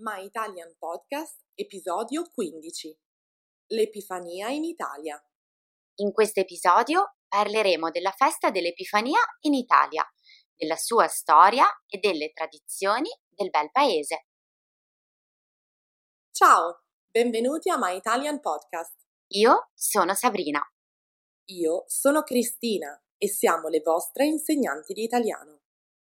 My Italian Podcast, episodio 15. L'Epifania in Italia. In questo episodio parleremo della festa dell'Epifania in Italia, della sua storia e delle tradizioni del bel paese. Ciao, benvenuti a My Italian Podcast. Io sono Sabrina. Io sono Cristina e siamo le vostre insegnanti di italiano.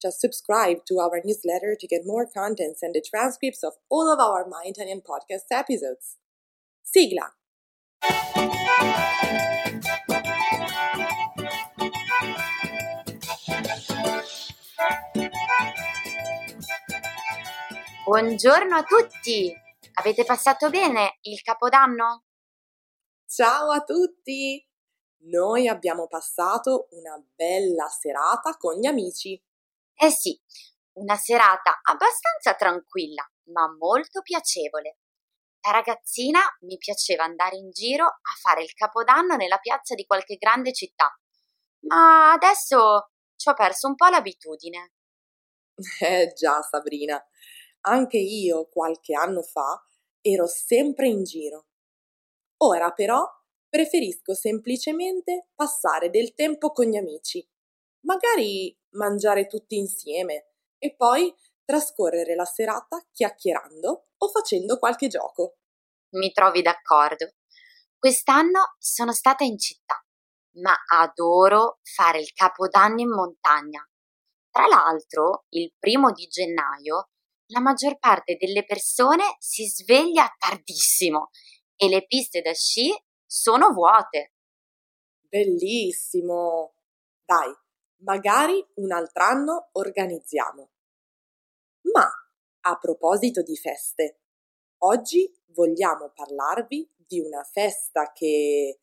Just subscribe to our newsletter to get more contents and the transcripts of all of our My Italian podcast episodes. Sigla! Buongiorno a tutti! Avete passato bene il Capodanno? Ciao a tutti! Noi abbiamo passato una bella serata con gli amici. Eh sì, una serata abbastanza tranquilla, ma molto piacevole. Da ragazzina mi piaceva andare in giro a fare il capodanno nella piazza di qualche grande città, ma adesso ci ho perso un po' l'abitudine. Eh già, Sabrina, anche io qualche anno fa ero sempre in giro. Ora però preferisco semplicemente passare del tempo con gli amici, magari mangiare tutti insieme e poi trascorrere la serata chiacchierando o facendo qualche gioco. Mi trovi d'accordo. Quest'anno sono stata in città, ma adoro fare il capodanno in montagna. Tra l'altro, il primo di gennaio la maggior parte delle persone si sveglia tardissimo e le piste da sci sono vuote. Bellissimo! Dai, magari un altro anno organizziamo. Ma a proposito di feste, oggi vogliamo parlarvi di una festa che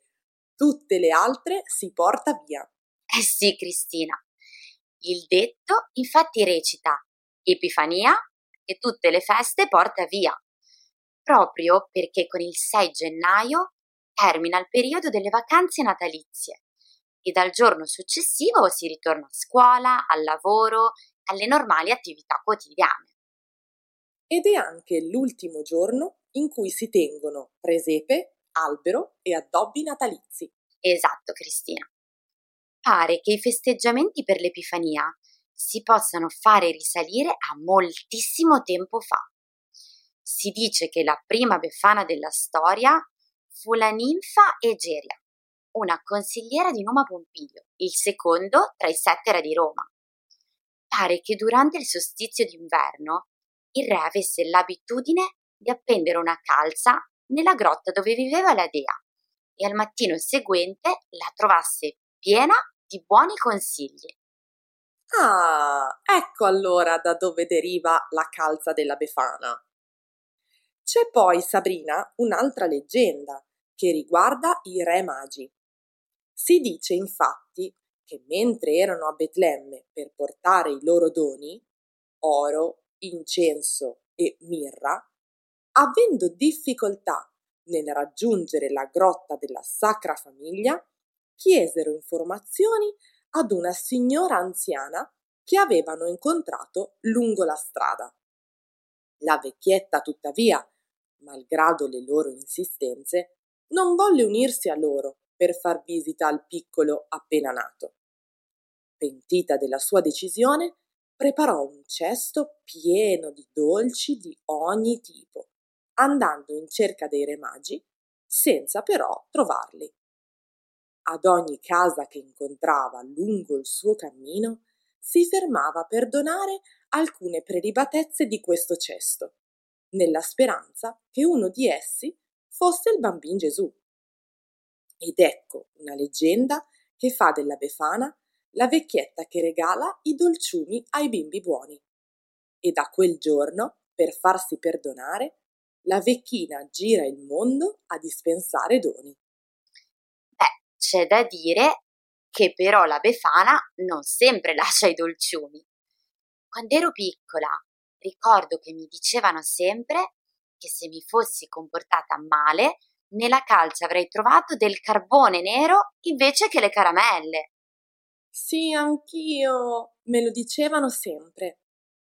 tutte le altre si porta via. Eh sì, Cristina. Il detto infatti recita Epifania e tutte le feste porta via, proprio perché con il 6 gennaio termina il periodo delle vacanze natalizie e dal giorno successivo si ritorna a scuola, al lavoro, alle normali attività quotidiane. Ed è anche l'ultimo giorno in cui si tengono presepe, albero e addobbi natalizi. Esatto, Cristina. Pare che i festeggiamenti per l'Epifania si possano fare risalire a moltissimo tempo fa. Si dice che la prima befana della storia fu la ninfa Egeria, una consigliera di Numa Pompilio, il secondo tra i sette re di Roma. Pare che durante il solstizio d'inverno il re avesse l'abitudine di appendere una calza nella grotta dove viveva la dea e al mattino seguente la trovasse piena di buoni consigli. Ah, ecco allora da dove deriva la calza della Befana. C'è poi, Sabrina, un'altra leggenda che riguarda i re magi. Si dice infatti che mentre erano a Betlemme per portare i loro doni, oro, incenso e mirra, avendo difficoltà nel raggiungere la grotta della Sacra Famiglia, chiesero informazioni ad una signora anziana che avevano incontrato lungo la strada. La vecchietta, tuttavia, malgrado le loro insistenze, non volle unirsi a loro per far visita al piccolo appena nato. Pentita della sua decisione, preparò un cesto pieno di dolci di ogni tipo, andando in cerca dei re magi, senza però trovarli. Ad ogni casa che incontrava lungo il suo cammino, si fermava per donare alcune prelibatezze di questo cesto, nella speranza che uno di essi fosse il bambino Gesù. Ed ecco una leggenda che fa della Befana la vecchietta che regala i dolciumi ai bimbi buoni. E da quel giorno, per farsi perdonare, la vecchina gira il mondo a dispensare doni. Beh, c'è da dire che però la Befana non sempre lascia i dolciumi. Quando ero piccola, ricordo che mi dicevano sempre che se mi fossi comportata male, nella calza avrei trovato del carbone nero invece che le caramelle. Sì, anch'io, me lo dicevano sempre.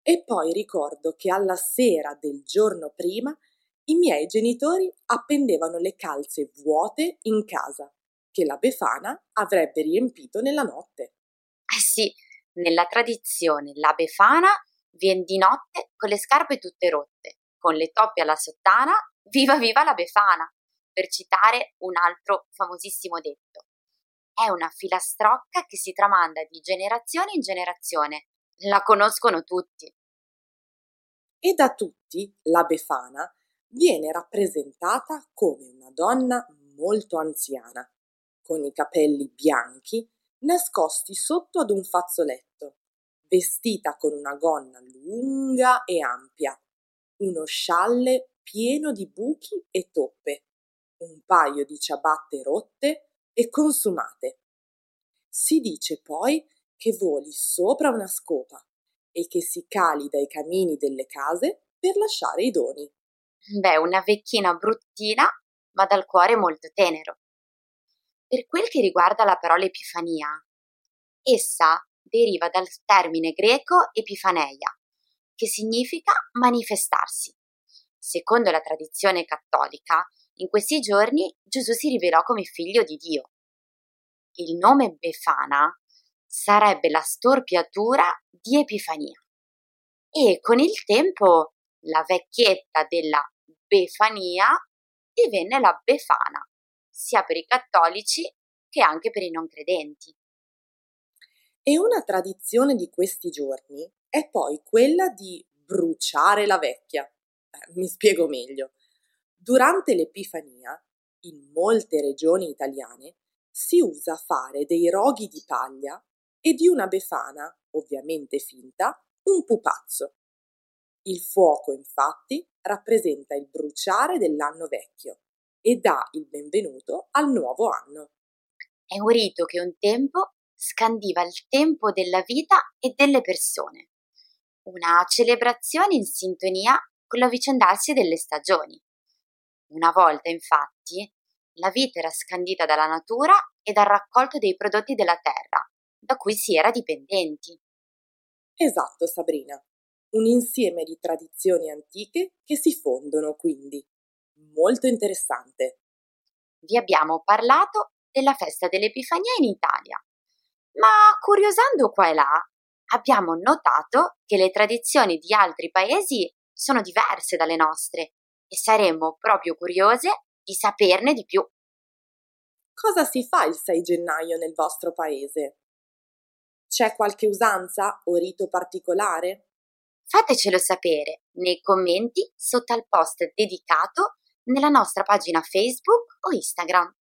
E poi ricordo che alla sera del giorno prima i miei genitori appendevano le calze vuote in casa, che la Befana avrebbe riempito nella notte. Eh sì, nella tradizione la Befana viene di notte con le scarpe tutte rotte, con le toppe alla sottana, viva viva la Befana, per citare un altro famosissimo detto. È una filastrocca che si tramanda di generazione in generazione. La conoscono tutti. E da tutti la Befana viene rappresentata come una donna molto anziana, con i capelli bianchi nascosti sotto ad un fazzoletto, vestita con una gonna lunga e ampia, uno scialle pieno di buchi e toppe, un paio di ciabatte rotte e consumate. Si dice poi che voli sopra una scopa e che si cali dai camini delle case per lasciare i doni. Beh, una vecchina bruttina, ma dal cuore molto tenero. Per quel che riguarda la parola Epifania, essa deriva dal termine greco epifaneia, che significa manifestarsi. Secondo la tradizione cattolica, in questi giorni Gesù si rivelò come figlio di Dio. Il nome Befana sarebbe la storpiatura di Epifania. E con il tempo la vecchietta della Befania divenne la Befana, sia per i cattolici che anche per i non credenti. E una tradizione di questi giorni è poi quella di bruciare la vecchia. Eh, mi spiego meglio. Durante l'Epifania, in molte regioni italiane, si usa fare dei roghi di paglia e di una befana, ovviamente finta, un pupazzo. Il fuoco, infatti, rappresenta il bruciare dell'anno vecchio e dà il benvenuto al nuovo anno. È un rito che un tempo scandiva il tempo della vita e delle persone, una celebrazione in sintonia con l'avvicendarsi delle stagioni. Una volta, infatti, la vita era scandita dalla natura e dal raccolto dei prodotti della terra, da cui si era dipendenti. Esatto, Sabrina. Un insieme di tradizioni antiche che si fondono, quindi. Molto interessante. Vi abbiamo parlato della festa dell'Epifania in Italia, ma curiosando qua e là abbiamo notato che le tradizioni di altri paesi sono diverse dalle nostre e saremmo proprio curiose di saperne di più. Cosa si fa il 6 gennaio nel vostro paese? C'è qualche usanza o rito particolare? Fatecelo sapere nei commenti sotto al post dedicato nella nostra pagina Facebook o Instagram.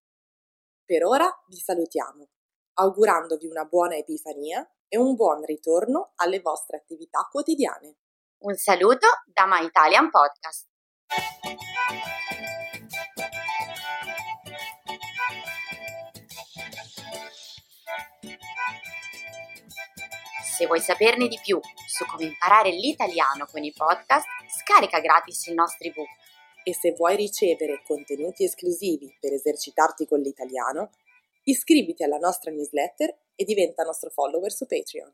Per ora vi salutiamo, augurandovi una buona Epifania e un buon ritorno alle vostre attività quotidiane. Un saluto da My Italian Podcast. Se vuoi saperne di più su come imparare l'italiano con i podcast, scarica gratis il nostro ebook. E se vuoi ricevere contenuti esclusivi per esercitarti con l'italiano, iscriviti alla nostra newsletter e diventa nostro follower su Patreon.